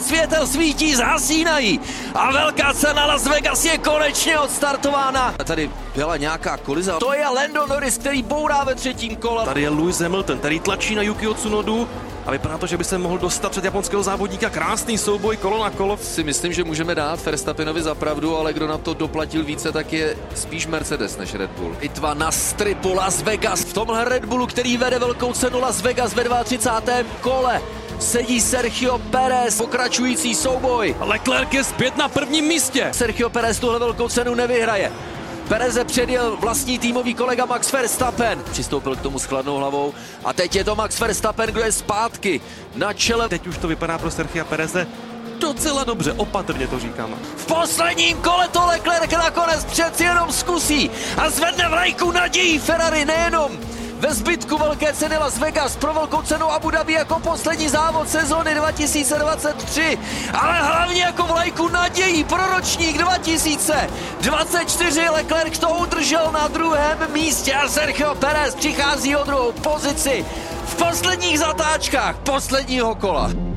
Pět světel svítí, zhasínají a velká cena Las Vegas je konečně odstartována. Tady byla nějaká koliza. To je Lando Norris, který bourá ve třetím kole. Tady je Lewis Hamilton, který tlačí na Yuki Tsunodu a vypadá to, že by se mohl dostat před japonského závodníka. Krásný souboj kolo na kolo. Si myslím, že můžeme dát Verstappenovi za pravdu, ale kdo na to doplatil více, tak je spíš Mercedes než Red Bull. Bitva na stripu Las Vegas. V tomhle Red Bullu, který vede velkou cenu Las Vegas ve 32. kole sedí Sergio Perez, pokračující souboj. Leclerc je zpět na prvním místě. Sergio Perez tuhle velkou cenu nevyhraje. Pereze předjel vlastní týmový kolega Max Verstappen. Přistoupil k tomu s chladnou hlavou a teď je to Max Verstappen, kdo je zpátky na čele. Teď už to vypadá pro Sergio Pereze docela dobře, opatrně to říkám. V posledním kole to Leclerc nakonec přeci jenom zkusí a zvedne vlajku nadějí Ferrari nejenom ve zbytku velké ceny Las Vegas pro velkou cenu Abu Dhabi jako poslední závod sezóny 2023, ale hlavně jako vlajku nadějí pro ročník 2024. Leclerc to udržel na druhém místě a Sergio Perez přichází o druhou pozici v posledních zatáčkách posledního kola.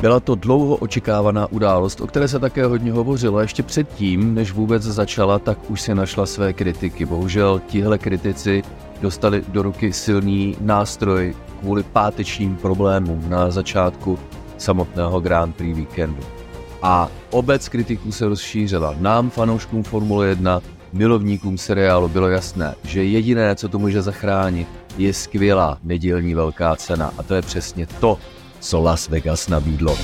Byla to dlouho očekávaná událost, o které se také hodně hovořilo. Ještě předtím, než vůbec začala, tak už si našla své kritiky. Bohužel tihle kritici dostali do ruky silný nástroj kvůli pátečním problémům na začátku samotného Grand Prix víkendu. A obec kritiků se rozšířila. Nám, fanouškům Formule 1, milovníkům seriálu bylo jasné, že jediné, co to může zachránit, je skvělá nedělní velká cena. A to je přesně to, co Las Vegas nabídlo.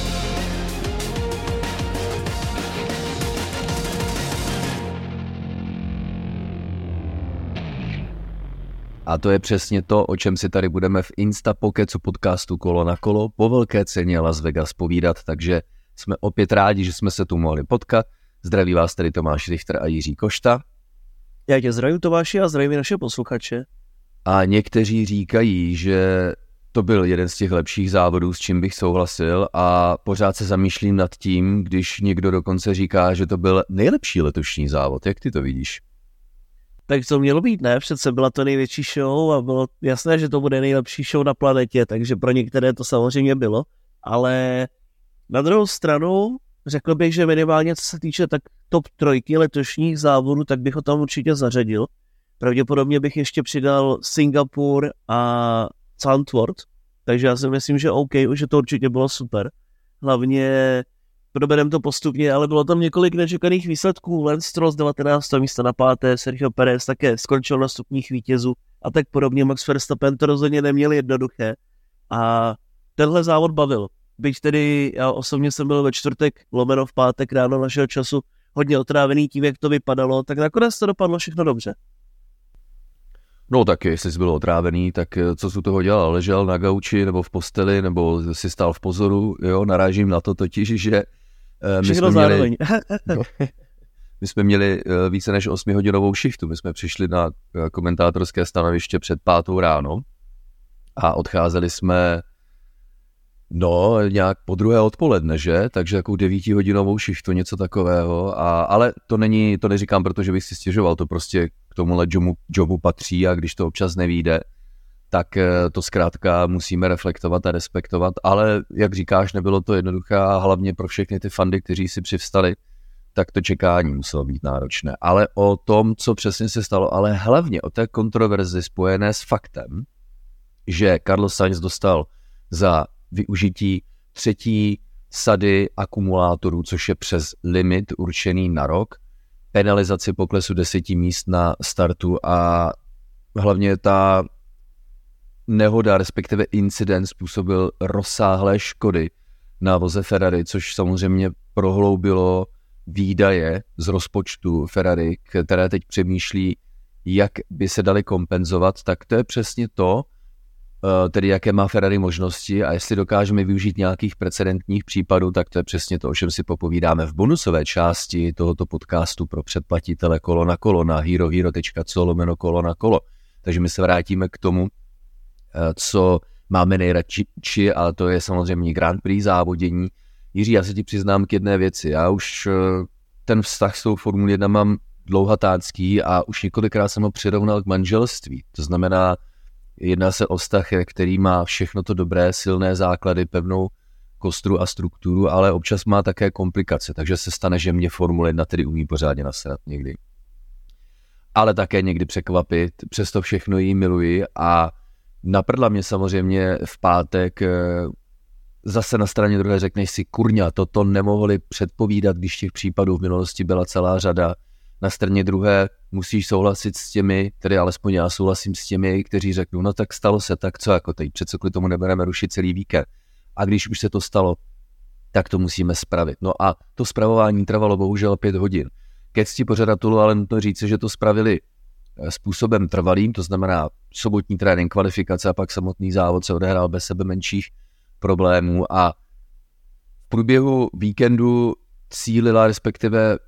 A to je přesně to, o čem si tady budeme v Instapokecu podcastu Kolo na kolo po velké ceně Las Vegas povídat, takže jsme opět rádi, že jsme se tu mohli potkat. Zdraví vás tady Tomáš Richter a Jiří Košta. Já tě zdravím Tomáši a zdravím naše posluchače. A někteří říkají, že to byl jeden z těch lepších závodů, s čím bych souhlasil a pořád se zamýšlím nad tím, když někdo dokonce říká, že to byl nejlepší letošní závod. Jak ty to vidíš? Tak to mělo být, ne? Přece byla to největší show a bylo jasné, že to bude nejlepší show na planetě, takže pro některé to samozřejmě bylo, ale na druhou stranu řekl bych, že minimálně co se týče tak top trojky letošních závodů, tak bych ho tam určitě zařadil. Pravděpodobně bych ještě přidal Singapur a Sandworth, takže já si myslím, že OK, že to určitě bylo super. Hlavně probereme to postupně, ale bylo tam několik nečekaných výsledků. Lance Stroll z 19. místa na páté, Sergio Perez také skončil na stupních vítězů a tak podobně. Max Verstappen to rozhodně neměl jednoduché a tenhle závod bavil. Byť tedy já osobně jsem byl ve čtvrtek, lomeno v pátek ráno našeho času hodně otrávený tím, jak to vypadalo, tak nakonec to dopadlo všechno dobře. No tak jestli jsi byl otrávený, tak eh, co jsi toho dělal? Ležel na gauči nebo v posteli nebo si stál v pozoru, jo, narážím na to totiž, že uh, my jsme měli, no, my jsme měli více než 8 hodinovou shiftu, my jsme přišli na uh, komentátorské stanoviště před pátou ráno a odcházeli jsme No, nějak po druhé odpoledne, že? Takže jako devítihodinovou shiftu, něco takového. A, ale to není, to neříkám, protože bych si stěžoval, to prostě k tomuhle jobu, jobu patří a když to občas nevíde, tak eh, to zkrátka musíme reflektovat a respektovat. Ale jak říkáš, nebylo to jednoduché a hlavně pro všechny ty fandy, kteří si přivstali, tak to čekání muselo být náročné. Ale o tom, co přesně se stalo, ale hlavně o té kontroverzi spojené s faktem, že Carlos Sainz dostal za využití třetí sady akumulátorů, což je přes limit určený na rok, penalizaci poklesu deseti míst na startu a hlavně ta nehoda, respektive incident způsobil rozsáhlé škody na voze Ferrari, což samozřejmě prohloubilo výdaje z rozpočtu Ferrari, které teď přemýšlí, jak by se dali kompenzovat, tak to je přesně to, tedy jaké má Ferrari možnosti a jestli dokážeme využít nějakých precedentních případů, tak to je přesně to, o čem si popovídáme v bonusové části tohoto podcastu pro předplatitele kolo na kolo na herohero.co lomeno kolo na kolo. Takže my se vrátíme k tomu, eh, co máme nejradši, ale to je samozřejmě Grand Prix závodění. Jiří, já se ti přiznám k jedné věci. Já už eh, ten vztah s tou Formule 1 mám dlouhatánský a už několikrát jsem ho přirovnal k manželství. To znamená, jedná se o vztah, který má všechno to dobré, silné základy, pevnou kostru a strukturu, ale občas má také komplikace, takže se stane, že mě Formule 1 tedy umí pořádně nasrat někdy. Ale také někdy překvapit, přesto všechno jí miluji a naprdla mě samozřejmě v pátek eh, zase na straně druhé řekneš si, kurňa, toto nemohli předpovídat, když těch případů v minulosti byla celá řada. Na straně druhé musíš souhlasit s těmi, tedy alespoň já souhlasím s těmi, kteří řeknou, no tak stalo se, tak co jako teď, přece kvůli tomu nebudeme rušit celý víkend. A když už se to stalo, tak to musíme spravit. No a to spravování trvalo bohužel pět hodin. Ke cti pořadatelů ale nutno říct, že to spravili eh, způsobem trvalým, to znamená sobotní trénink, kvalifikace a pak samotný závod se odehrál bez sebe menších problémů a v průběhu víkendu cílila, respektive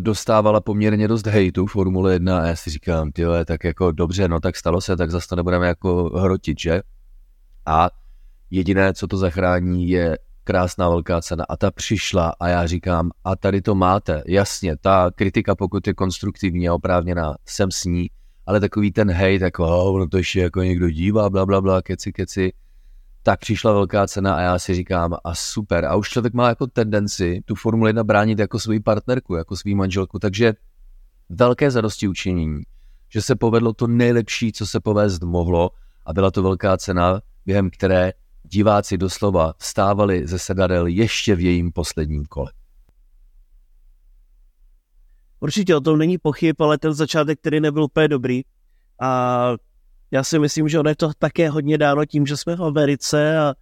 dostávala poměrně dost hejtu Formule 1 a já si říkám, ty tak jako dobře, no tak stalo se, tak zase to nebudeme jako hrotit, že? A jediné, co to zachrání, je krásná velká cena. A ta přišla a já říkám, a tady to máte, jasně, ta kritika, pokud je konstruktivní a oprávněná, jsem s ní, ale takový ten hejt, jako, oh, no to ještě jako někdo dívá, bla, bla, bla, keci, keci, tak přišla velká cena a já si říkám, a super. A už člověk má jako tendenci tu Formuli 1 bránit jako svou partnerku, jako svou manželku, takže velké zadosti učinění, že se povedlo to nejlepší, co se povést mohlo a byla to velká cena, během které diváci doslova vstávali ze sedadel ještě v jejím posledním kole. Určitě o tom není pochyb, ale ten začátek, který nebyl úplně dobrý a já si myslím, že ono je to také hodně dáno tím, že jsme v Americe a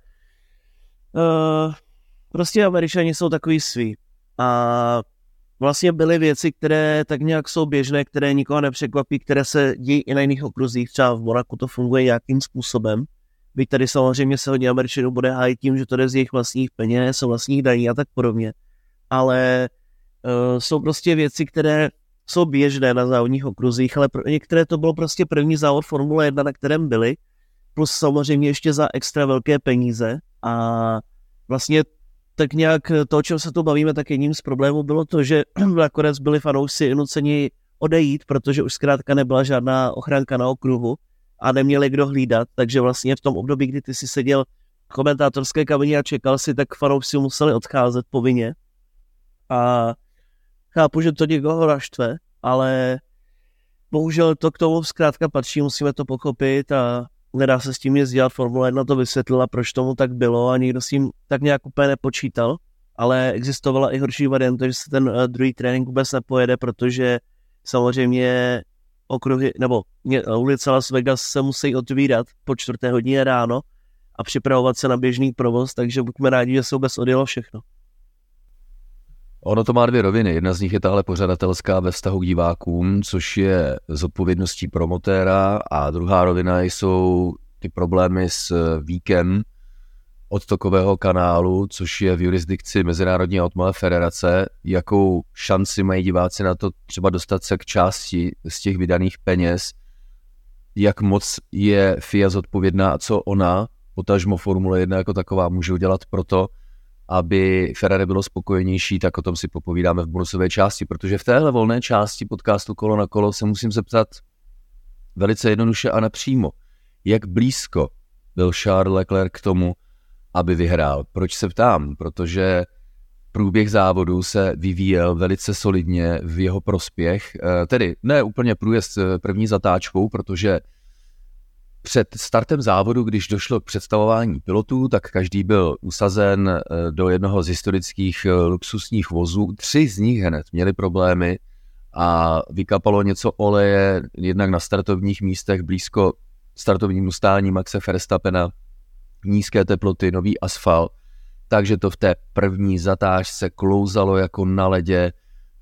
uh, prostě Američani jsou takový svý. A vlastně byly věci, které tak nějak jsou běžné, které nikoho nepřekvapí, které se dějí i na jiných okruzích, třeba v Monaku to funguje nějakým způsobem. Byť tady samozřejmě se hodně Američanů bude hájit tím, že to jde z jejich vlastních peněz, vlastních daní a tak podobně. Ale uh, jsou prostě věci, které jsou běžné na závodních okruzích, ale pro některé to bylo prostě první závod Formule 1, na kterém byli, plus samozřejmě ještě za extra velké peníze. A vlastně tak nějak to, o čem se tu bavíme, tak jedním z problémů bylo to, že nakonec byli fanoušci nuceni odejít, protože už zkrátka nebyla žádná ochranka na okruhu a neměli kdo hlídat, takže vlastně v tom období, kdy ty si seděl v komentátorské kabině a čekal si, tak fanoušci museli odcházet povinně. A chápu, že to někoho naštve, ale bohužel to k tomu zkrátka patří, musíme to pochopit a nedá se s tím nic dělat. Formule 1 to vysvětlila, proč tomu tak bylo a nikdo s tím tak nějak úplně nepočítal, ale existovala i horší varianta, že se ten eh, druhý trénink vůbec nepojede, protože samozřejmě okruhy, nebo ulice Las Vegas se musí otvírat po čtvrté hodině ráno a připravovat se na běžný provoz, takže buďme rádi, že se vůbec odjelo všechno. Ono to má dvě roviny. Jedna z nich je tahle pořadatelská ve vztahu k divákům, což je zodpovědností promotéra a druhá rovina jsou ty problémy s víkem odtokového kanálu, což je v jurisdikci Mezinárodní automové federace, jakou šanci mají diváci na to třeba dostat se k části z těch vydaných peněz, jak moc je FIA zodpovědná a co ona, potažmo Formule 1 jako taková, může udělat pro to, aby Ferrari bylo spokojenější, tak o tom si popovídáme v bonusové části, protože v téhle volné části podcastu Kolo na kolo se musím zeptat velice jednoduše a napřímo, jak blízko byl Charles Leclerc k tomu, aby vyhrál. Proč se ptám? Protože průběh závodu se vyvíjel velice solidně v jeho prospěch, eh, tedy ne úplně průjezd eh, první zatáčkou, protože před startem závodu, když došlo k představování pilotů, tak každý byl usazen eh, do jednoho z historických eh, luxusních vozů. Tři z nich hned měli problémy a vykapalo něco oleje jednak na startovních místech blízko startovnímu stání Maxe Verstappena, nízké teploty, nový asfalt, takže to v té první zatážce klouzalo jako na ledě,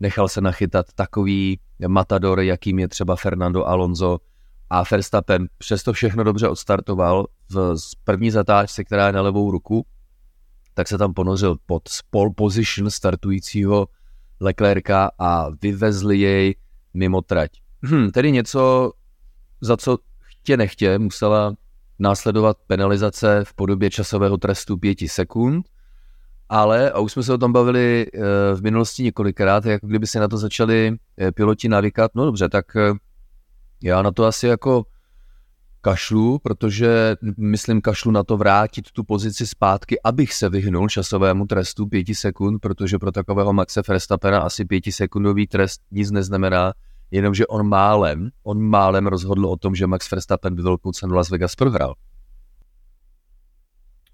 nechal se nachytat takový matador, jakým je třeba Fernando Alonso, a Verstappen přesto všechno dobře odstartoval v první zatáčce, která je na levou ruku, tak se tam ponořil pod pole position startujícího Leclerca a vyvezli jej mimo trať. Hm, tedy něco, za co chtě nechtě musela následovat penalizace v podobě časového trestu 5 sekund ale, a už jsme se o tom bavili eh, v minulosti několikrát, jako kdyby se na to začali eh, piloti navykat, no dobře, tak eh, já na to asi jako kašlu, protože myslím kašlu na to vrátit tu pozici zpátky, abych se vyhnul časovému trestu pěti sekund, protože pro takového Maxe Verstappena asi pětisekundový trest nic neznamená, jenomže on málem, on málem rozhodl o tom, že Max Verstappen by velkou cenu Las Vegas prohrál.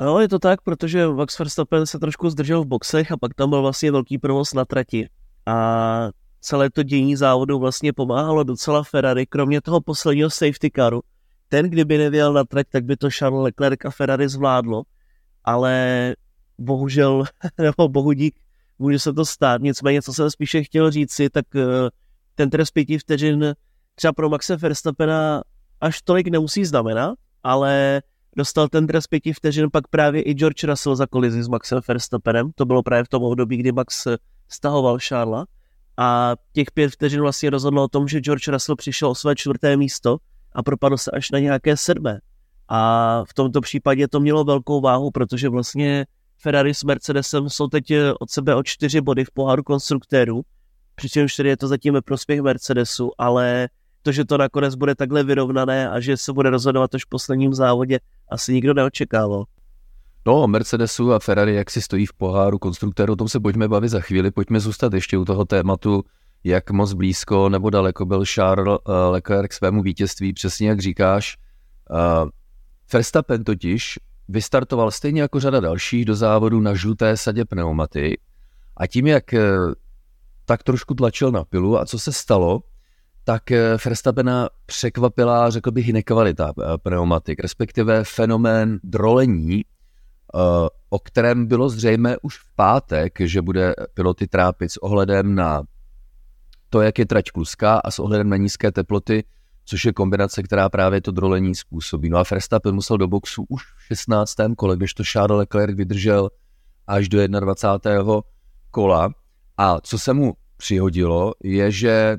No, je to tak, protože Max Verstappen se trošku zdržel v boxech a pak tam byl vlastně velký provoz na trati. A celé to dění závodu vlastně pomáhalo docela Ferrari, kromě toho posledního safety caru. Ten, kdyby nevěl na trať, tak by to Charles Leclerc a Ferrari zvládlo, ale bohužel, nebo bohudík, může se to stát. Nicméně, co jsem spíše chtěl říct si, tak eh, ten trest pěti vteřin třeba pro Maxe Verstappena až tolik nemusí znamenat, ale dostal ten trest pěti vteřin pak právě i George Russell za kolizi s Maxem Verstappenem. To bylo právě v tom období, kdy Max stahoval Charlesa. A těch pět vteřin vlastně rozhodlo o tom, že George Russell přišel o své čtvrté místo a propadl se až na nějaké sedmé. A v tomto případě to mělo velkou váhu, protože vlastně Ferrari s Mercedesem jsou teď od sebe o čtyři body v poháru konstruktérů, přičemž tedy je to zatím ve prospěch Mercedesu, ale to, že to nakonec bude takhle vyrovnané a že se bude rozhodovat až v posledním závodě, asi nikdo neočekával. No, Mercedesu a Ferrari, jak si stojí v poháru konstruktérů, o tom se pojďme bavit za chvíli. Pojďme zůstat ještě u toho tématu, jak moc blízko nebo daleko byl Charles uh, Leclerc k svému vítězství, přesně jak říkáš. Uh, Verstappen totiž vystartoval stejně jako řada dalších do závodu na žluté sadě pneumaty a tím, jak uh, tak trošku tlačil na pilu a co se stalo, tak eh, Verstappena překvapila, řekl bych, nekvalita eh, pneumatik, respektive fenomén drolení, eh, o kterém bylo zřejmé už v pátek, že bude piloty trápit s ohledem na to, jak je trať kluská a s ohledem na nízké teploty, což je kombinace, která právě to drolení způsobí. No a Verstappen musel do boxu už v 16. kole, když to Charles Leclerc vydržel až do 21. kola. A co se mu přihodilo, je, že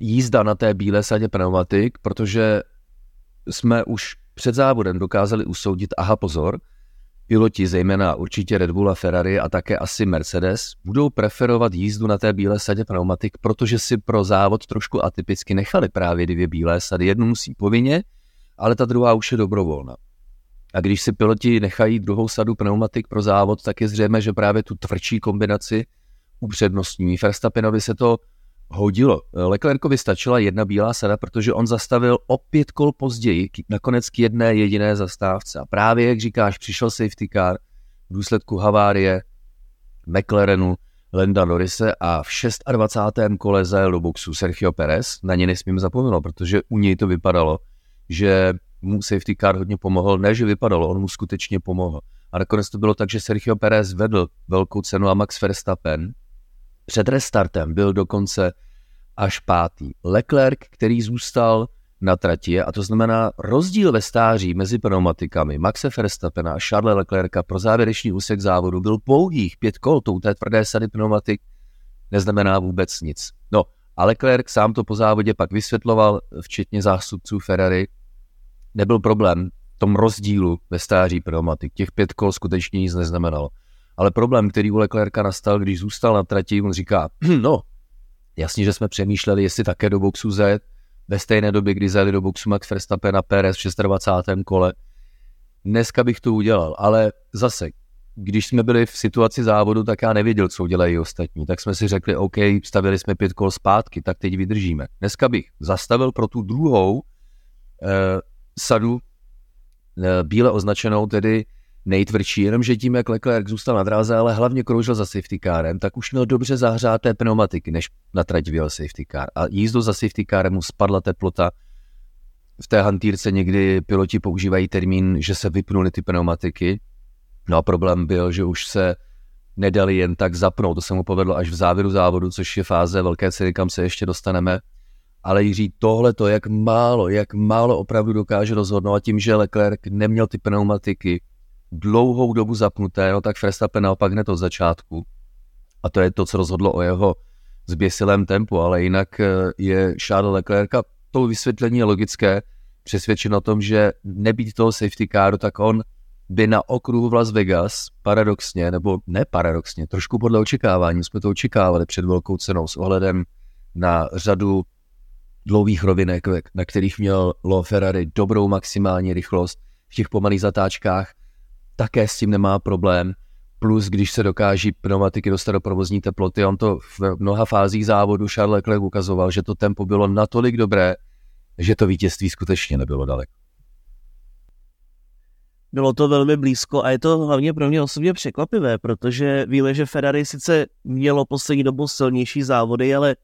jízda na té bílé sadě pneumatik, protože jsme už před závodem dokázali usoudit, aha pozor, piloti, zejména určitě Red Bull a Ferrari a také asi Mercedes, budou preferovat jízdu na té bílé sadě pneumatik, protože si pro závod trošku atypicky nechali právě dvě bílé sady. Jednu musí povinně, ale ta druhá už je dobrovolná. A když si piloti nechají druhou sadu pneumatik pro závod, tak je zřejmé, že právě tu tvrdší kombinaci upřednostní. Verstappenovi se to hodilo. Leclercovi stačila jedna bílá sada, protože on zastavil o pět kol později, nakonec k jedné jediné zastávce. A právě, jak říkáš, přišel safety car v důsledku havárie McLarenu Lenda Norrise a v 26. kole zajel do boxu Sergio Perez. Na ně nesmím zapomenout, protože u něj to vypadalo, že mu safety car hodně pomohl. Ne, že vypadalo, on mu skutečně pomohl. A nakonec to bylo tak, že Sergio Perez vedl velkou cenu a Max Verstappen před restartem byl dokonce až pátý. Leclerc, který zůstal na trati, a to znamená rozdíl ve stáří mezi pneumatikami Maxe Verstappena a Charles Leclerca pro závěrečný úsek závodu byl pouhých pět kol, to u té tvrdé sady pneumatik neznamená vůbec nic. No a Leclerc sám to po závodě pak vysvětloval, včetně zástupců Ferrari, nebyl problém v tom rozdílu ve stáří pneumatik. Těch pět kol skutečně nic neznamenalo. Ale problém, který u Leclerca nastal, když zůstal na trati, on říká, no, jasně, že jsme přemýšleli, jestli také do boxu zajet ve stejné době, kdy zajeli do boxu Max Verstappen a Perez v 26. kole. Dneska bych to udělal, ale zase, když jsme byli v situaci závodu, tak já nevěděl, co udělají ostatní. Tak jsme si řekli, OK, stavili jsme pět kol zpátky, tak teď vydržíme. Dneska bych zastavil pro tu druhou eh, sadu eh, bíle označenou, tedy nejtvrdší, jenomže tím, jak Leclerc zůstal na dráze, ale hlavně kroužil za safety carem, tak už měl dobře zahřáté pneumatiky, než na trať vyjel safety car. A jízdu za safety carem mu spadla teplota. V té hantýrce někdy piloti používají termín, že se vypnuly ty pneumatiky. No a problém byl, že už se nedali jen tak zapnout. To se mu povedlo až v závěru závodu, což je fáze velké ceny, kam se ještě dostaneme. Ale Jiří, tohle to, jak málo, jak málo opravdu dokáže rozhodnout a tím, že Leclerc neměl ty pneumatiky, dlouhou dobu zapnuté, no tak Verstappen naopak hned od začátku. A to je to, co rozhodlo o jeho zběsilém tempu, ale jinak eh, je Charles Leclerc a to vysvětlení je logické, přesvědčen o tom, že nebýt toho safety caru, tak on by na okruhu v Las Vegas paradoxně, nebo ne paradoxně, trošku podle očekávání, jsme to očekávali před velkou cenou s ohledem na řadu dlouhých rovinek, na kterých měl Lo Ferrari dobrou maximální rychlost v těch pomalých zatáčkách, také s tím nemá problém. Plus, když se dokáží pneumatiky dostat do provozní teploty, on to v mnoha fázích závodu Charles Leclerc ukazoval, že to tempo bylo natolik dobré, že to vítězství skutečně nebylo daleko. Bylo to velmi blízko a je to hlavně pro mě osobně překvapivé, protože víme, že Ferrari sice mělo poslední dobu silnější závody, ale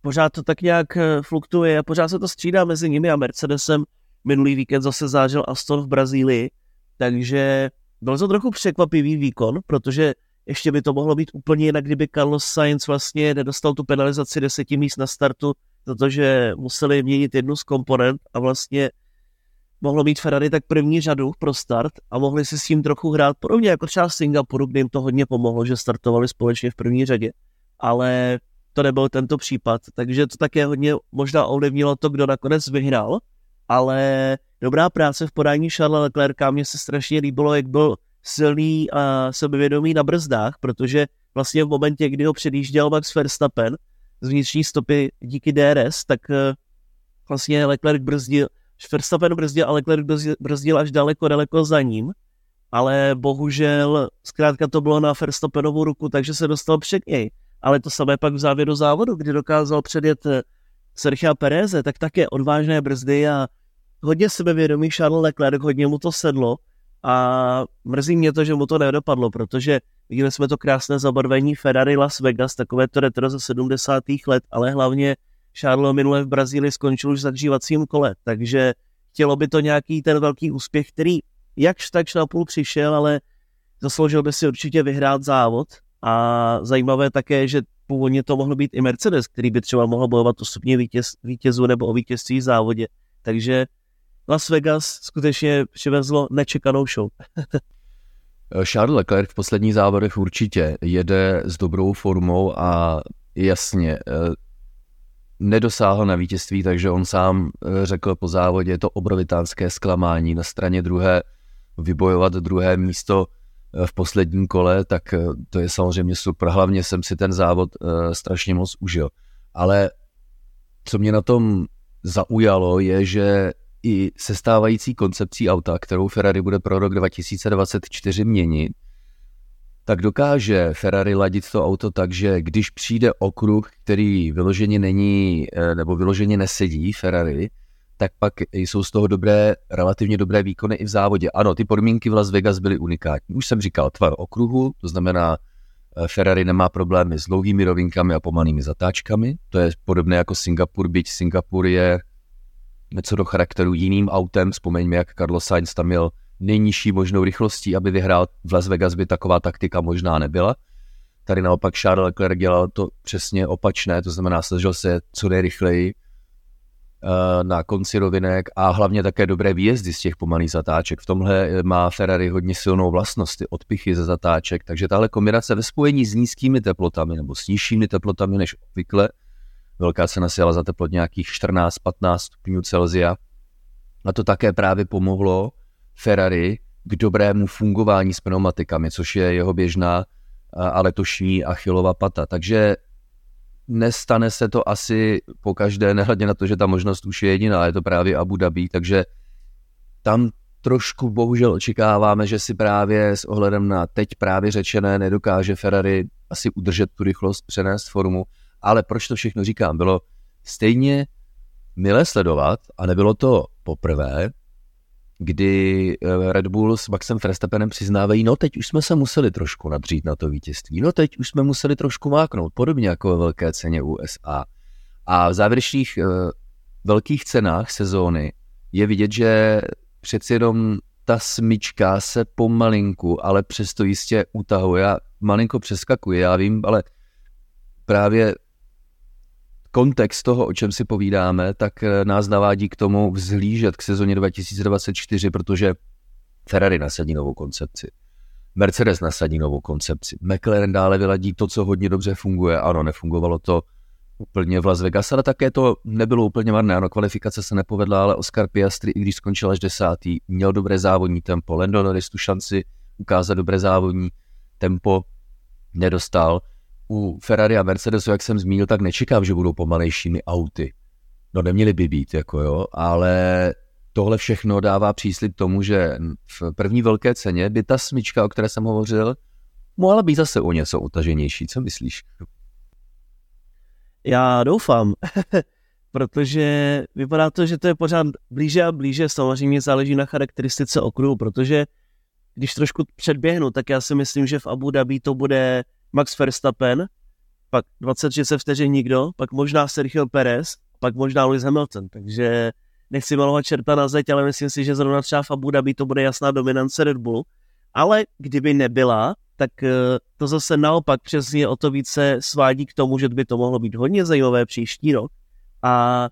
pořád to tak nějak eh, fluktuje a pořád se to střídá mezi nimi a Mercedesem. Minulý víkend zase zážil Aston v Brazílii, takže byl to trochu překvapivý výkon, protože ještě by to mohlo být úplně jinak, kdyby Carlos Sainz vlastně nedostal tu penalizaci deseti míst na startu, protože museli měnit jednu z komponent a vlastně mohlo mít Ferrari tak první řadu pro start a mohli si s tím trochu hrát podobně jako třeba Singapuru, kde jim to hodně pomohlo, že startovali společně v první řadě. Ale to nebyl tento případ, takže to také hodně možná ovlivnilo to, kdo nakonec vyhrál, ale dobrá práce v podání Charlesa Leclerca, mně se strašně líbilo, jak byl silný a sebevědomý na brzdách, protože vlastně v momentě, kdy ho předjížděl Max Verstappen z vnitřní stopy díky DRS, tak eh, vlastně Leclerc brzdil, Verstappen brzdil a Leclerc brzdil, až daleko, daleko za ním, ale bohužel zkrátka to bylo na Verstappenovu ruku, takže se dostal před něj. Ale to samé pak v závěru závodu, kdy dokázal předjet eh, Sergio Pereze, tak také odvážné brzdy a hodně sebevědomý Charles Leclerc, hodně mu to sedlo a mrzí mě to, že mu to nedopadlo, protože viděli jsme to krásné zabarvení Ferrari Las Vegas, takové to retro ze 70. let, ale hlavně Charles minule v Brazílii skončil už v kole, takže chtělo by to nějaký ten velký úspěch, který jakž takž na půl přišel, ale zasloužil by si určitě vyhrát závod a zajímavé také, že původně to mohlo být i Mercedes, který by třeba mohl bojovat o stupně vítěz, vítězů nebo o vítězství v závodě. Takže Las Vegas skutečně přivezlo nečekanou show. Charles Leclerc v posledních závodech určitě jede s dobrou formou a jasně eh, nedosáhl na vítězství, takže on sám eh, řekl po závodě, je to obrovitánské zklamání na straně druhé, vybojovat druhé místo v posledním kole, tak eh, to je samozřejmě super. Hlavně jsem si ten závod uh, strašně moc užil. Ale co mě na tom zaujalo, je, že i se stávající koncepcí auta, kterou Ferrari bude pro rok 2024 měnit, tak dokáže Ferrari ladit to auto tak, že když přijde okruh, který vyloženě není, eh, nebo vyloženě nesedí Ferrari, tak pak jsou z toho dobré, relativně dobré výkony i v závodě. Ano, ty podmínky v Las Vegas byly unikátní. Už jsem říkal, tvar okruhu, to znamená, eh, Ferrari nemá problémy s dlouhými rovinkami a pomalými zatáčkami. To je podobné jako Singapur, byť Singapur je něco do charakteru jiným autem. Vzpomeňme, jak Carlos Sainz tam měl nejnižší možnou rychlostí, aby vyhrál. V Las Vegas by taková taktika možná nebyla. Tady naopak Charles Leclerc dělal to přesně opačné, to znamená, snažil se co nejrychleji na konci rovinek a hlavně také dobré výjezdy z těch pomalých zatáček. V tomhle eh, má Ferrari hodně silnou vlastnost, ty odpichy ze zatáček, takže tahle kombinace ve spojení s nízkými teplotami nebo s nižšími teplotami než obvykle, velká cena se jela za teplot nějakých 14-15 stupňů Celsia, a to také právě pomohlo Ferrari k dobrému fungování s pneumatikami, což je jeho běžná a letošní achilová pata. Takže nestane se to asi po každé, nehledně na to, že ta možnost už je jediná, je to právě Abu Dhabi, takže tam trošku bohužel očekáváme, že si právě s ohledem na teď právě řečené nedokáže Ferrari asi udržet tu rychlost, přenést formu, ale proč to všechno říkám, bylo stejně milé sledovat a nebylo to poprvé, kdy eh, Red Bull s Maxem Verstappenem přiznávají, no teď už jsme se museli trošku nadřít na to vítězství, no teď už jsme museli trošku máknout, podobně jako ve velké ceně USA. A v závěrečných uh, velkých cenách sezóny je vidět, že přeci jenom ta smyčka se pomalinku, ale přesto jistě utahuje. Já malinko přeskakuje, já vím, ale právě kontext toho, o čem si povídáme, tak eh, nás navádí k tomu vzhlížet k sezóně 2024, protože Ferrari nasadí novou koncepci. Mercedes nasadí novou koncepci. McLaren dále vyladí to, co hodně dobře funguje. Ano, nefungovalo to úplně v Las Vegas, ale také to nebylo úplně marné. Ano, kvalifikace se nepovedla, ale Oscar Piastri, i když skončil až desátý, měl dobré závodní tempo. Lando Norris tu šanci ukázat dobré závodní tempo nedostal. U Ferrari a Mercedesu, jak jsem zmínil, tak nečekám, že budou pomalejšími auty. No neměli by být, jako jo, ale tohle všechno dává příslip tomu, že v první velké ceně by ta smyčka, o které jsem hovořil, mohla být zase o něco utaženější. Co myslíš? Já doufám, protože vypadá to, že to je pořád blíže a blíže. Samozřejmě záleží na charakteristice okruhu, protože když trošku předběhnu, tak já si myslím, že v Abu Dhabi to bude Max Verstappen, pak 26 vteřin nikdo, pak možná Sergio Perez, pak možná Lewis Hamilton. Takže nechci malovat čerta na zeď, ale myslím si, že zrovna třeba v Abu Dhabi to bude jasná dominance Red Bull. Ale kdyby nebyla, tak eh, to zase naopak přesně o to více svádí k tomu, že by to mohlo být hodně zajímavé příští rok. A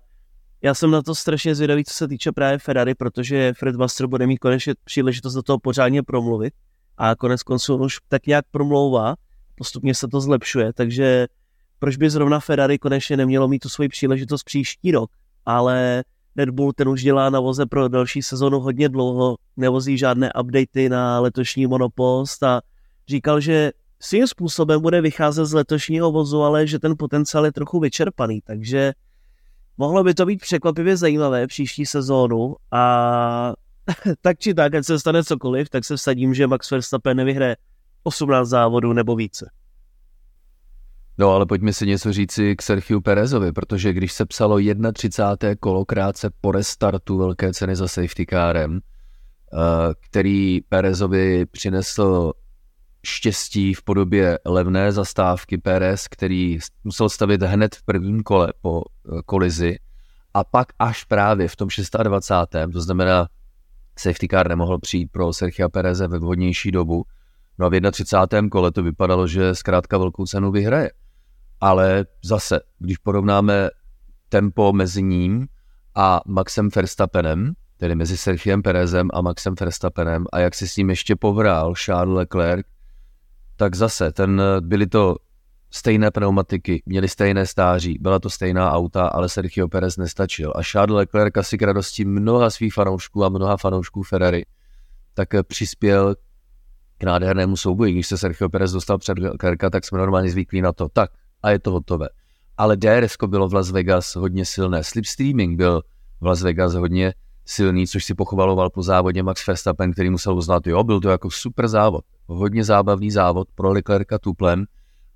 já jsem na to strašně zvědavý, co se týče právě Ferrari, protože Fred Vassar bude mít konečně příležitost do toho pořádně promluvit a konec konců on už tak nějak promlouvá, postupně se to zlepšuje, takže proč by zrovna Ferrari konečně nemělo mít tu svoji příležitost příští rok, ale Red Bull ten už dělá na voze pro další sezonu hodně dlouho, nevozí žádné updaty na letošní monopost a říkal, že svým způsobem bude vycházet z letošního vozu, ale že ten potenciál je trochu vyčerpaný, takže mohlo by to být překvapivě zajímavé příští sezónu a tak či tak, ať se stane cokoliv, tak se vsadím, že Max Verstappen nevyhraje 18 závodů nebo více. No ale pojďme si něco říci k Sergio Perezovi, protože když se psalo 31. kolo krátce po restartu velké ceny za safety kárem, eh, který Perezovi přinesl štěstí v podobě levné zastávky Perez, který musel stavit hned v prvním kole po eh, kolizi a pak až právě v tom 26. to znamená safety car nemohl přijít pro Sergio Pereze ve vhodnější dobu, no a v 31. kole to vypadalo, že zkrátka velkou cenu vyhraje. Ale zase, když porovnáme tempo mezi ním a Maxem Verstappenem, tedy mezi Sergiem Perezem a Maxem Verstappenem a jak si s ním ještě pohrál Charles Leclerc, tak zase ten, byly to stejné pneumatiky, měli stejné stáří, byla to stejná auta, ale Sergio Perez nestačil. A Charles Leclerc asi k radosti mnoha svých fanoušků a mnoha fanoušků Ferrari, tak přispěl k nádhernému souboji. Když se Sergio Perez dostal před Leclerca, tak jsme normálně zvyklí na to. Tak a je to hotové. Ale DRS bylo v Las Vegas hodně silné. Slipstreaming byl v Las Vegas hodně silný, což si pochvaloval po závodě Max Verstappen, který musel uznat, jo, byl to jako super závod, hodně zábavný závod pro Leclerca tuplem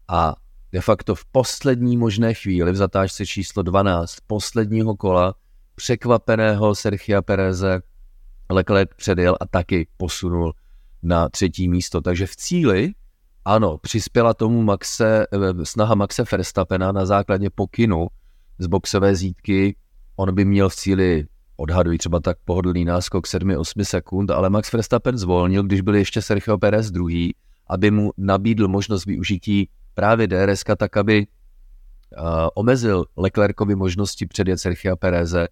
a de facto v poslední možné chvíli v zatáčce číslo 12 posledního kola překvapeného Sergia Pereze Leclerc předjel a taky posunul na třetí místo. Takže v cíli, ano, přispěla tomu Maxe, eh, snaha Maxe Verstappena na základě pokynu z boxové zítky. On by měl v cíli odhadují třeba tak pohodlný náskok 7-8 sekund, ale Max Verstappen zvolnil, když byl ještě Sergio Perez druhý, aby mu nabídl možnost využití právě DRS, tak aby uh, omezil Leclercovi možnosti předjet Sergio Pereze,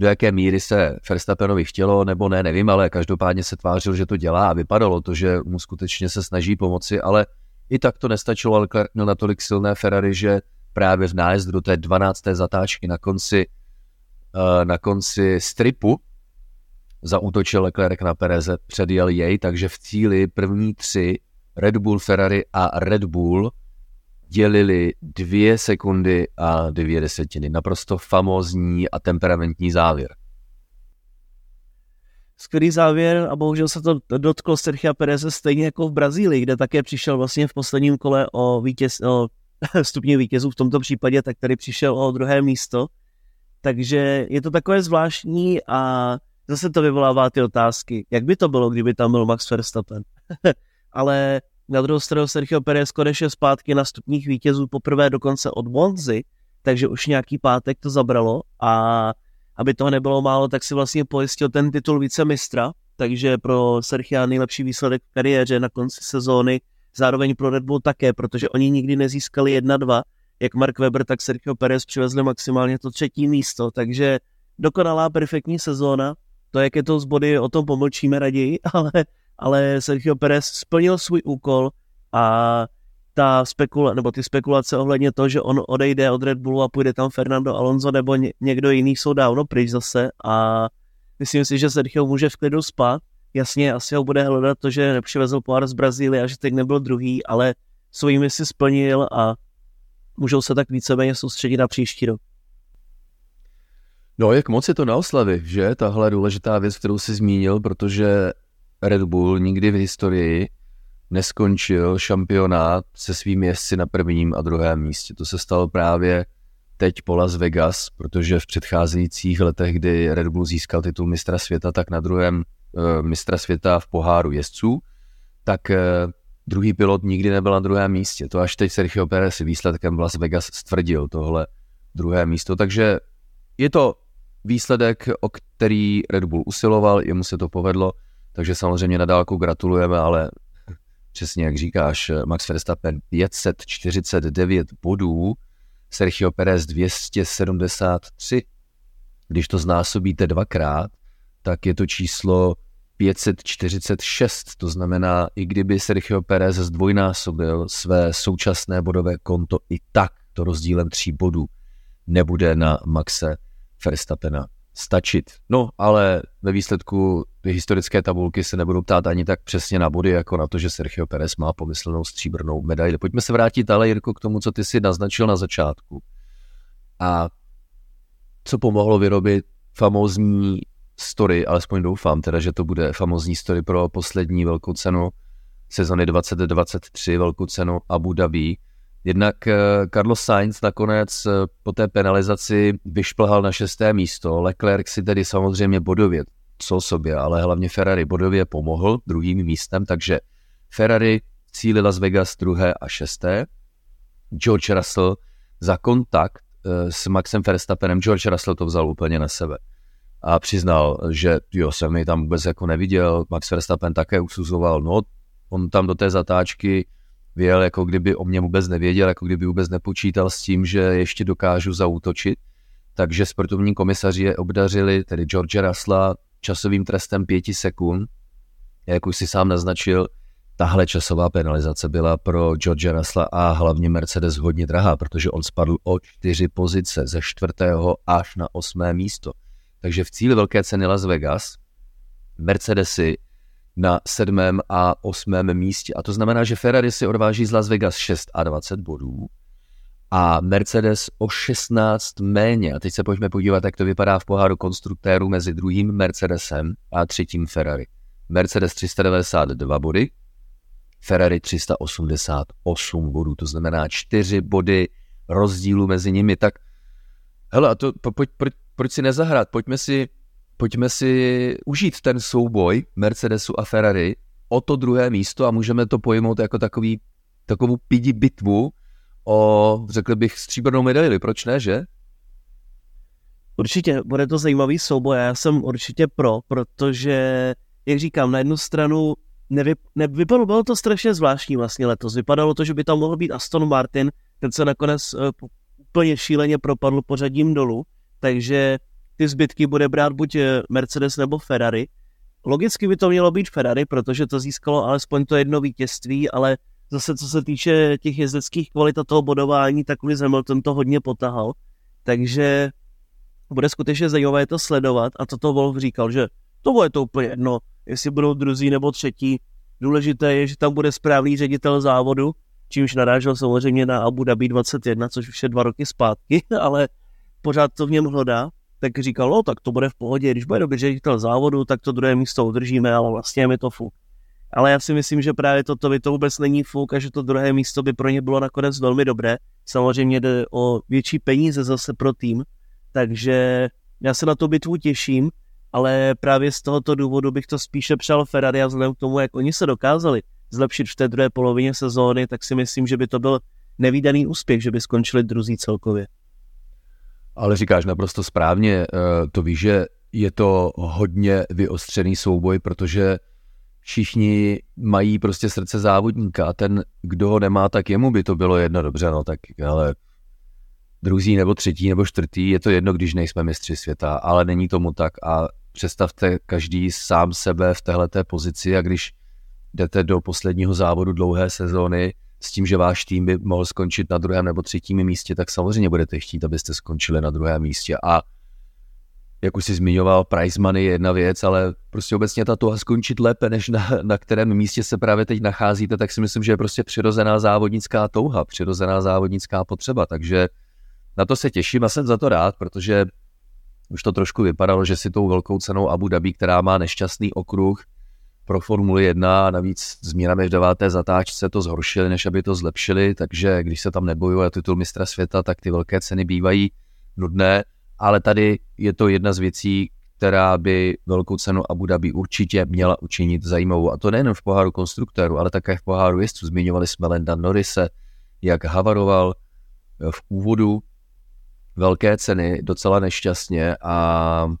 do jaké míry se Verstappenovi chtělo, nebo ne, nevím, ale každopádně se tvářil, že to dělá a vypadalo to, že mu skutečně se snaží pomoci, ale i tak to nestačilo, Leclerc měl natolik silné Ferrari, že právě v nájezdu do té 12. zatáčky na konci Eh, na konci stripu zaútočil Leclerc na Pereze, předjel jej, takže v cíli první tři Red Bull, Ferrari a Red Bull dělili dvě sekundy a dvě desetiny. Naprosto famózní a temperamentní závěr. Skvělý závěr a bohužel se to dotklo Sergio Pereze stejně jako v Brazílii, kde také přišel vlastně v posledním kole o, vítěz, o stupně vítězů v tomto případě, tak tady přišel o druhé místo takže je to takové zvláštní a zase to vyvolává ty otázky. Jak by to bylo, kdyby tam byl Max Verstappen? Ale na druhou stranu Sergio Perez konečně zpátky na stupních vítězů poprvé dokonce od Monzy, takže už nějaký pátek to zabralo a aby toho nebylo málo, tak si vlastně pojistil ten titul vicemistra, takže pro Sergio nejlepší výsledek v kariéře na konci sezóny, zároveň pro Red Bull také, protože oni nikdy nezískali 1-2, jak Mark Webber, tak Sergio Perez přivezli maximálně to třetí místo, takže dokonalá perfektní sezóna. To, jak je to z body, o tom pomlčíme raději, ale, ale Sergio Perez splnil svůj úkol a ta spekula, nebo ty spekulace ohledně toho, že on odejde od Red Bullu a půjde tam Fernando Alonso nebo ně, někdo jiný jsou dávno pryč zase a myslím si, že Sergio může v klidu spát. Jasně, asi ho bude hledat to, že nepřivezl pohár z Brazílie a že teď nebyl druhý, ale svými si splnil a můžou se tak víceméně soustředit na příští rok. No, jak moc je to na oslavy, že? Tahle důležitá věc, kterou jsi zmínil, protože Red Bull nikdy v historii neskončil šampionát se svými jezdci na prvním a druhém místě. To se stalo právě teď po Las Vegas, protože v předcházejících letech, kdy Red Bull získal titul mistra světa, tak na druhém uh, mistra světa v poháru jezdců, tak uh, druhý pilot nikdy nebyl na druhém místě. To až teď Sergio Perez výsledkem v Las Vegas stvrdil tohle druhé místo, takže je to výsledek, o který Red Bull usiloval, jemu se to povedlo, takže samozřejmě na dálku gratulujeme, ale přesně jak říkáš, Max Verstappen 549 bodů, Sergio Perez 273. Když to znásobíte dvakrát, tak je to číslo 546. To znamená, i kdyby Sergio Perez zdvojnásobil své současné bodové konto, i tak to rozdílem tří bodů nebude na Maxe Verstappena stačit. No, ale ve výsledku historické tabulky se nebudou ptát ani tak přesně na body, jako na to, že Sergio Perez má pomyslnou stříbrnou medaili. Pojďme se vrátit ale, Jirko, k tomu, co ty si naznačil na začátku. A co pomohlo vyrobit famózní story, alespoň doufám teda, že to bude famózní story pro poslední velkou cenu sezony 2023, velkou cenu Abu Dhabi, Jednak eh, Carlos Sainz nakonec eh, po té penalizaci vyšplhal na šesté místo. Leclerc si tedy samozřejmě bodově, co sobě, ale hlavně Ferrari bodově pomohl druhým místem, takže Ferrari cíli Las Vegas druhé a šesté. George Russell za kontakt eh, s Maxem Verstappenem, George Russell to vzal úplně na sebe a přiznal, že jo, jsem mi tam vůbec jako neviděl, Max Verstappen také usuzoval, no, on tam do té zatáčky vyjel, jako kdyby o mě vůbec nevěděl, jako kdyby vůbec nepočítal s tím, že ještě dokážu zautočit. Takže sportovní komisaři je obdařili, tedy George Russella, časovým trestem pěti sekund. Jak už si sám naznačil, tahle časová penalizace byla pro George Russella a hlavně Mercedes hodně drahá, protože on spadl o čtyři pozice ze čtvrtého až na osmé místo. Takže v cíli velké ceny Las Vegas Mercedesy na sedmém a osmém místě. A to znamená, že Ferrari si odváží z Las Vegas 6 a 20 bodů a Mercedes o 16 méně. A teď se pojďme podívat, jak to vypadá v poháru konstruktérů mezi druhým Mercedesem a třetím Ferrari. Mercedes 392 body, Ferrari 388 bodů, to znamená 4 body rozdílu mezi nimi. Tak hele, a to, po, po, proč, proč si nezahrát? Pojďme si pojďme si užít ten souboj Mercedesu a Ferrari o to druhé místo a můžeme to pojmout jako takový, takovou pidi bitvu o, řekl bych, stříbrnou medaili. Proč ne, že? Určitě, bude to zajímavý souboj já jsem určitě pro, protože, jak říkám, na jednu stranu nevy, nevypadalo, bylo to strašně zvláštní vlastně letos. Vypadalo to, že by tam mohl být Aston Martin, ten se nakonec uh, úplně šíleně propadl pořadím dolů, takže ty zbytky bude brát buď eh, Mercedes nebo Ferrari. Logicky by to mělo být Ferrari, protože to získalo alespoň to jedno vítězství, ale zase co se týče těch jezdeckých kvalit a toho bodování, tak Lewis Hamilton to hodně potahal. Takže bude skutečně zajímavé to sledovat a toto Wolf říkal, že to bude to úplně jedno, jestli budou druzí nebo třetí. Důležité je, že tam bude správný ředitel závodu, čímž narážel samozřejmě na Abu Dhabi 21, což už je dva roky zpátky, ale pořád to v něm hlodá tak říkal, no tak to bude v pohodě, když bude dobrý ředitel závodu, tak to druhé místo udržíme, ale vlastně mi to fuk. Ale já si myslím, že právě toto by to vůbec není fuk a že to druhé místo by pro ně bylo nakonec velmi dobré. Samozřejmě jde o větší peníze zase pro tým, takže já se na tu bitvu těším, ale právě z tohoto důvodu bych to spíše přál Ferrari a vzhledem k tomu, jak oni se dokázali zlepšit v té druhé polovině sezóny, tak si myslím, že by to byl nevýdaný úspěch, že by skončili druzí celkově. Ale říkáš naprosto správně, eh, to víš, že je to hodně vyostřený souboj, protože všichni mají prostě srdce závodníka a ten, kdo ho nemá, tak jemu by to bylo jedno dobře, no tak ale druzí nebo třetí nebo čtvrtý, je to jedno, když nejsme mistři světa, ale není tomu tak a představte každý sám sebe v téhleté pozici a když jdete do posledního závodu dlouhé sezóny, s tím, že váš tým by mohl skončit na druhém nebo třetím místě, tak samozřejmě budete chtít, abyste skončili na druhém místě. A jak už jsi zmiňoval, prize money je jedna věc, ale prostě obecně ta touha skončit lépe, než na, na kterém místě se právě teď nacházíte, tak si myslím, že je prostě přirozená závodnická touha, přirozená závodnická potřeba, takže na to se těším a jsem za to rád, protože už to trošku vypadalo, že si tou velkou cenou Abu Dhabi, která má nešťastný okruh pro Formuli 1 a navíc změnami v deváté zatáčce to zhoršili, než aby to zlepšili, takže když se tam nebojuje titul mistra světa, tak ty velké ceny bývají nudné ale tady je to jedna z věcí, která by velkou cenu Abu Dhabi určitě měla učinit zajímavou. A to nejen v poháru konstruktorů, ale také v poháru jezdců. Zmiňovali jsme Lenda Norise, jak havaroval v úvodu velké ceny docela nešťastně a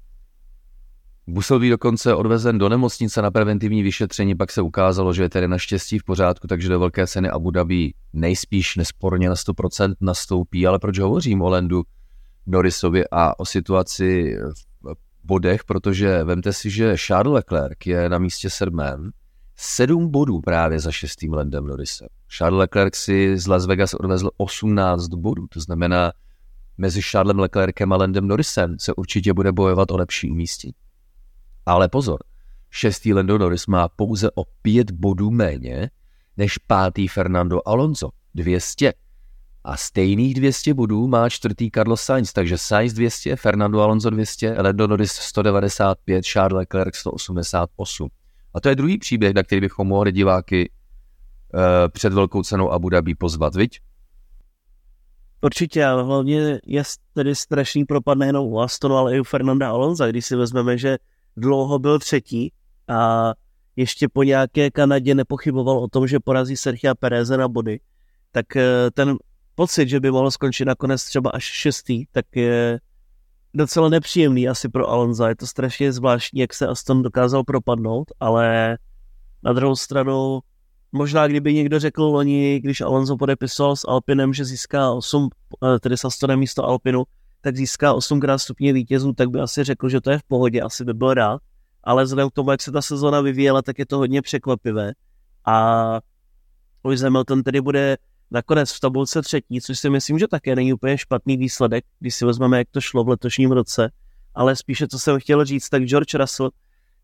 musel být dokonce odvezen do nemocnice na preventivní vyšetření, pak se ukázalo, že je tedy naštěstí v pořádku, takže do velké ceny Abu Dhabi nejspíš nesporně na 100% nastoupí, ale proč hovořím o Lendu? Norrisovi a o situaci v bodech, protože vemte si, že Charles Leclerc je na místě sedmém, sedm bodů právě za šestým Landem Norrisem. Charles Leclerc si z Las Vegas odvezl 18 bodů, to znamená, mezi Charlesem Leclercem a Landem Norrisem se určitě bude bojovat o lepší místí. Ale pozor, šestý Lando Norris má pouze o pět bodů méně než pátý Fernando Alonso, 200. A stejných 200 bodů má čtvrtý Carlos Sainz, takže Sainz 200, Fernando Alonso 200, Lando Norris 195, Charles Leclerc 188. A to je druhý příběh, na který bychom mohli diváky uh, před velkou cenou Abu Dhabi pozvat, viď? Určitě, ale hlavně je tedy strašný propad nejenom u Astonu, ale i u Fernanda Alonso, když si vezmeme, že dlouho byl třetí a ještě po nějaké Kanadě nepochyboval o tom, že porazí Sergio Pereze na body, tak eh, ten pocit, že by mohl skončit nakonec třeba až šestý, tak je docela nepříjemný asi pro Alonza. Je to strašně zvláštní, jak se Aston dokázal propadnout, ale na druhou stranu možná kdyby někdo řekl loni, když Alonso podepisoval s Alpinem, že získá 8, eh, tedy s Astonem místo Alpinu, tak získá 8 krát stupně vítězů, tak by asi řekl, že to je v pohodě, asi by byl rád. Ale vzhledem k tomu, jak se ta sezona vyvíjela, tak je to hodně překvapivé. A Lewis Hamilton tedy bude nakonec v tabulce třetí, což si myslím, že také není úplně špatný výsledek, když si vezmeme, jak to šlo v letošním roce, ale spíše, co jsem chtěl říct, tak George Russell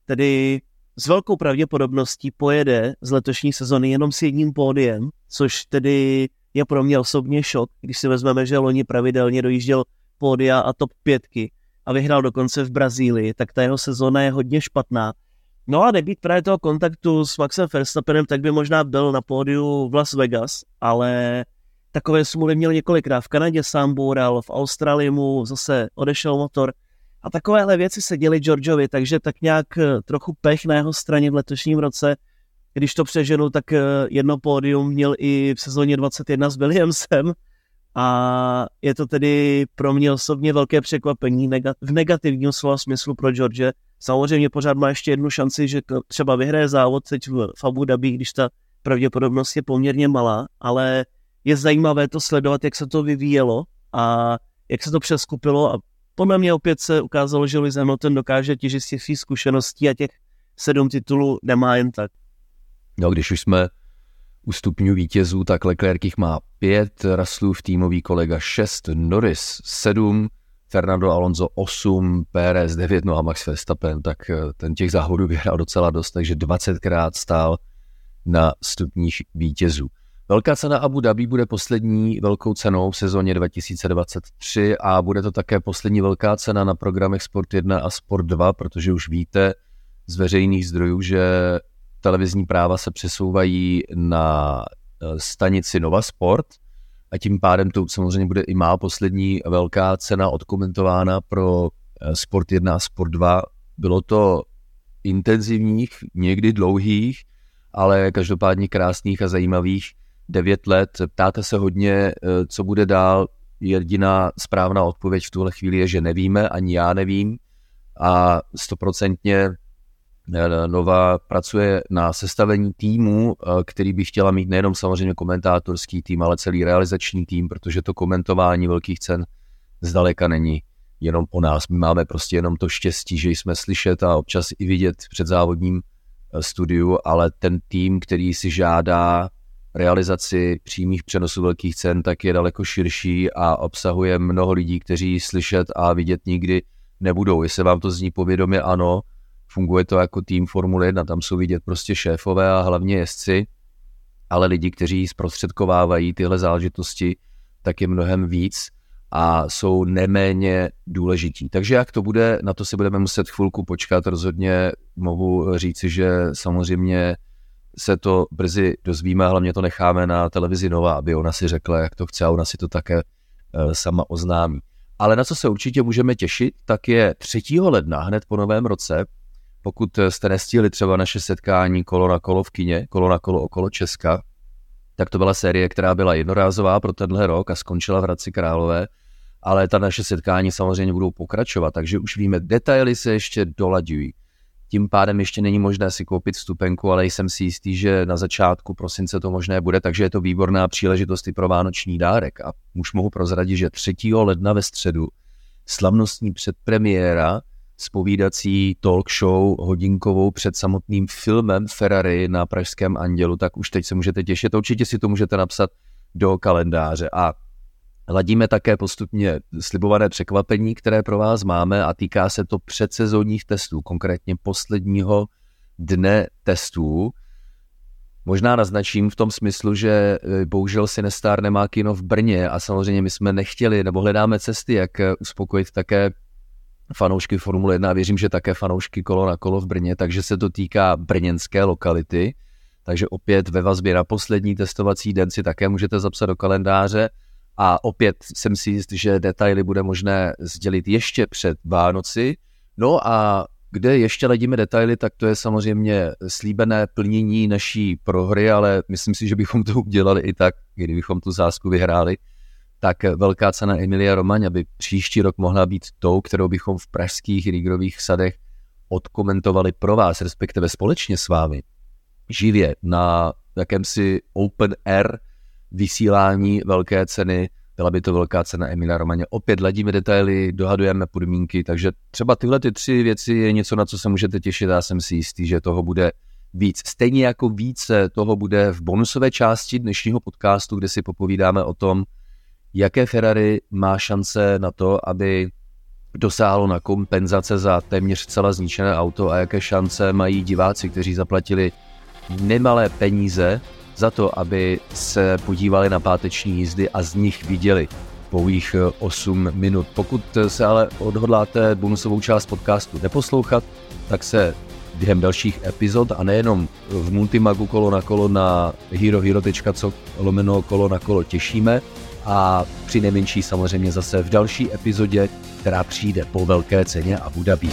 tedy s velkou pravděpodobností pojede z letošní sezony jenom s jedním pódiem, což tedy je pro mě osobně šok, když si vezmeme, že loni pravidelně dojížděl pódia a top pětky a vyhrál dokonce v Brazílii, tak ta jeho sezona je hodně špatná No a nebýt právě toho kontaktu s Maxem Verstappenem, tak by možná byl na pódiu v Las Vegas, ale takové smůly měl několikrát. V Kanadě sám boural, v Austrálii mu zase odešel motor a takovéhle věci se děly Georgeovi, takže tak nějak eh, trochu pech na jeho straně v letošním roce. Když to přeženu, tak eh, jedno pódium měl i v sezóně 21 s Williamsem a je to tedy pro mě osobně velké překvapení v negativním slova smyslu pro George, Samozřejmě pořád má ještě jednu šanci, že třeba vyhraje závod teď v Abu Dhabi, když ta pravděpodobnost je poměrně malá, ale je zajímavé to sledovat, jak se to vyvíjelo a jak se to přeskupilo a podle mě opět se ukázalo, že Lewis Hamilton dokáže těžit z těch zkušeností a těch sedm titulů nemá jen tak. No, když už jsme u stupňů vítězů, tak Leclerc má pět, Russellův týmový kolega šest, Norris sedm, Fernando Alonso 8, Pérez 9, no a Max Verstappen, tak eh, ten těch závodů vyhrál docela dost, takže 20krát stál na stupních vítězů. Velká cena Abu Dhabi bude poslední velkou cenou v sezóně 2023 a bude to také poslední velká cena na programech Sport 1 a Sport 2, protože už víte z veřejných zdrojů, že televizní práva se přesouvají na eh, stanici Nova Sport – a tím pádem to samozřejmě bude i má poslední velká cena odkomentována pro eh, Sport 1 a Sport 2. Bylo to intenzivních, někdy dlouhých, ale každopádně krásných a zajímavých devět let. Ptáte se hodně, eh, co bude dál. Jediná správná odpověď v tuhle chvíli je, že nevíme, ani já nevím. A stoprocentně Nova pracuje na sestavení týmu, eh, který by chtěla mít nejenom samozřejmě komentátorský tým, ale celý realizační tým, protože to komentování velkých cen zdaleka není jenom o nás. My máme prostě jenom to štěstí, že jsme slyšet a občas i vidět před závodním eh, studiu, ale ten tým, který si žádá realizaci přímých přenosů velkých cen, tak je daleko širší a obsahuje mnoho lidí, kteří slyšet a vidět nikdy nebudou. Jestli vám to zní povědomě, ano, funguje to jako tým Formule 1, tam jsou vidět prostě šéfové a hlavně jezdci, ale lidi, kteří zprostředkovávají tyhle záležitosti, tak je mnohem víc a jsou neméně důležití. Takže jak to bude, na to si budeme muset chvilku počkat. Rozhodně mohu říci, že samozřejmě se to brzy dozvíme, hlavně to necháme na televizi Nova, aby ona si řekla, jak to chce a ona si to také eh, sama oznámí. Ale na co se určitě můžeme těšit, tak je 3. ledna, hned po novém roce, pokud jste nestihli třeba naše setkání kolo na kolo v kině, kolo na kolo okolo Česka, tak to byla série, která byla jednorázová pro tenhle rok a skončila v Hradci Králové, ale ta naše setkání samozřejmě budou pokračovat, takže už víme, detaily se ještě dolaďují. Tím pádem ještě není možné si koupit vstupenku, ale jsem si jistý, že na začátku prosince to možné bude, takže je to výborná příležitost i pro vánoční dárek. A už mohu prozradit, že 3. ledna ve středu slavnostní předpremiéra spovídací talk show hodinkovou před samotným filmem Ferrari na Pražském Andělu, tak už teď se můžete těšit. Určitě si to můžete napsat do kalendáře. A Ladíme také postupně slibované překvapení, které pro vás máme a týká se to předsezónních testů, konkrétně posledního dne testů. Možná naznačím v tom smyslu, že e, bohužel Sinestar nemá kino v Brně a samozřejmě my jsme nechtěli nebo hledáme cesty, jak uspokojit také fanoušky Formule 1 a věřím, že také fanoušky kolo na kolo v Brně, takže se to týká brněnské lokality. Takže opět ve vazbě na poslední testovací den si také můžete zapsat do kalendáře a opět jsem si jist, že detaily bude možné sdělit ještě před Vánoci. No a kde ještě ledíme detaily, tak to je samozřejmě slíbené plnění naší prohry, ale myslím si, že bychom to udělali i tak, kdybychom tu zásku vyhráli. Tak velká cena Emilia Romaň, aby příští rok mohla být tou, kterou bychom v pražských Rígrových sadech odkomentovali pro vás, respektive společně s vámi, živě na jakémsi open air vysílání velké ceny, byla by to velká cena Emila Romaně. Opět ladíme detaily, dohadujeme podmínky, takže třeba tyhle ty tři věci je něco, na co se můžete těšit. Já jsem si jistý, že toho bude víc. Stejně jako více toho bude v bonusové části dnešního podcastu, kde si popovídáme o tom, jaké Ferrari má šance na to, aby dosáhlo na kompenzace za téměř celé zničené auto a jaké šance mají diváci, kteří zaplatili nemalé peníze za to, aby se podívali na páteční jízdy a z nich viděli pouhých 8 minut. Pokud se ale odhodláte bonusovou část podcastu neposlouchat, tak se během dalších epizod a nejenom v Multimagu kolo na kolo na herohero.co lomeno kolo na kolo těšíme a při nejmenší samozřejmě zase v další epizodě, která přijde po velké ceně a Dhabi.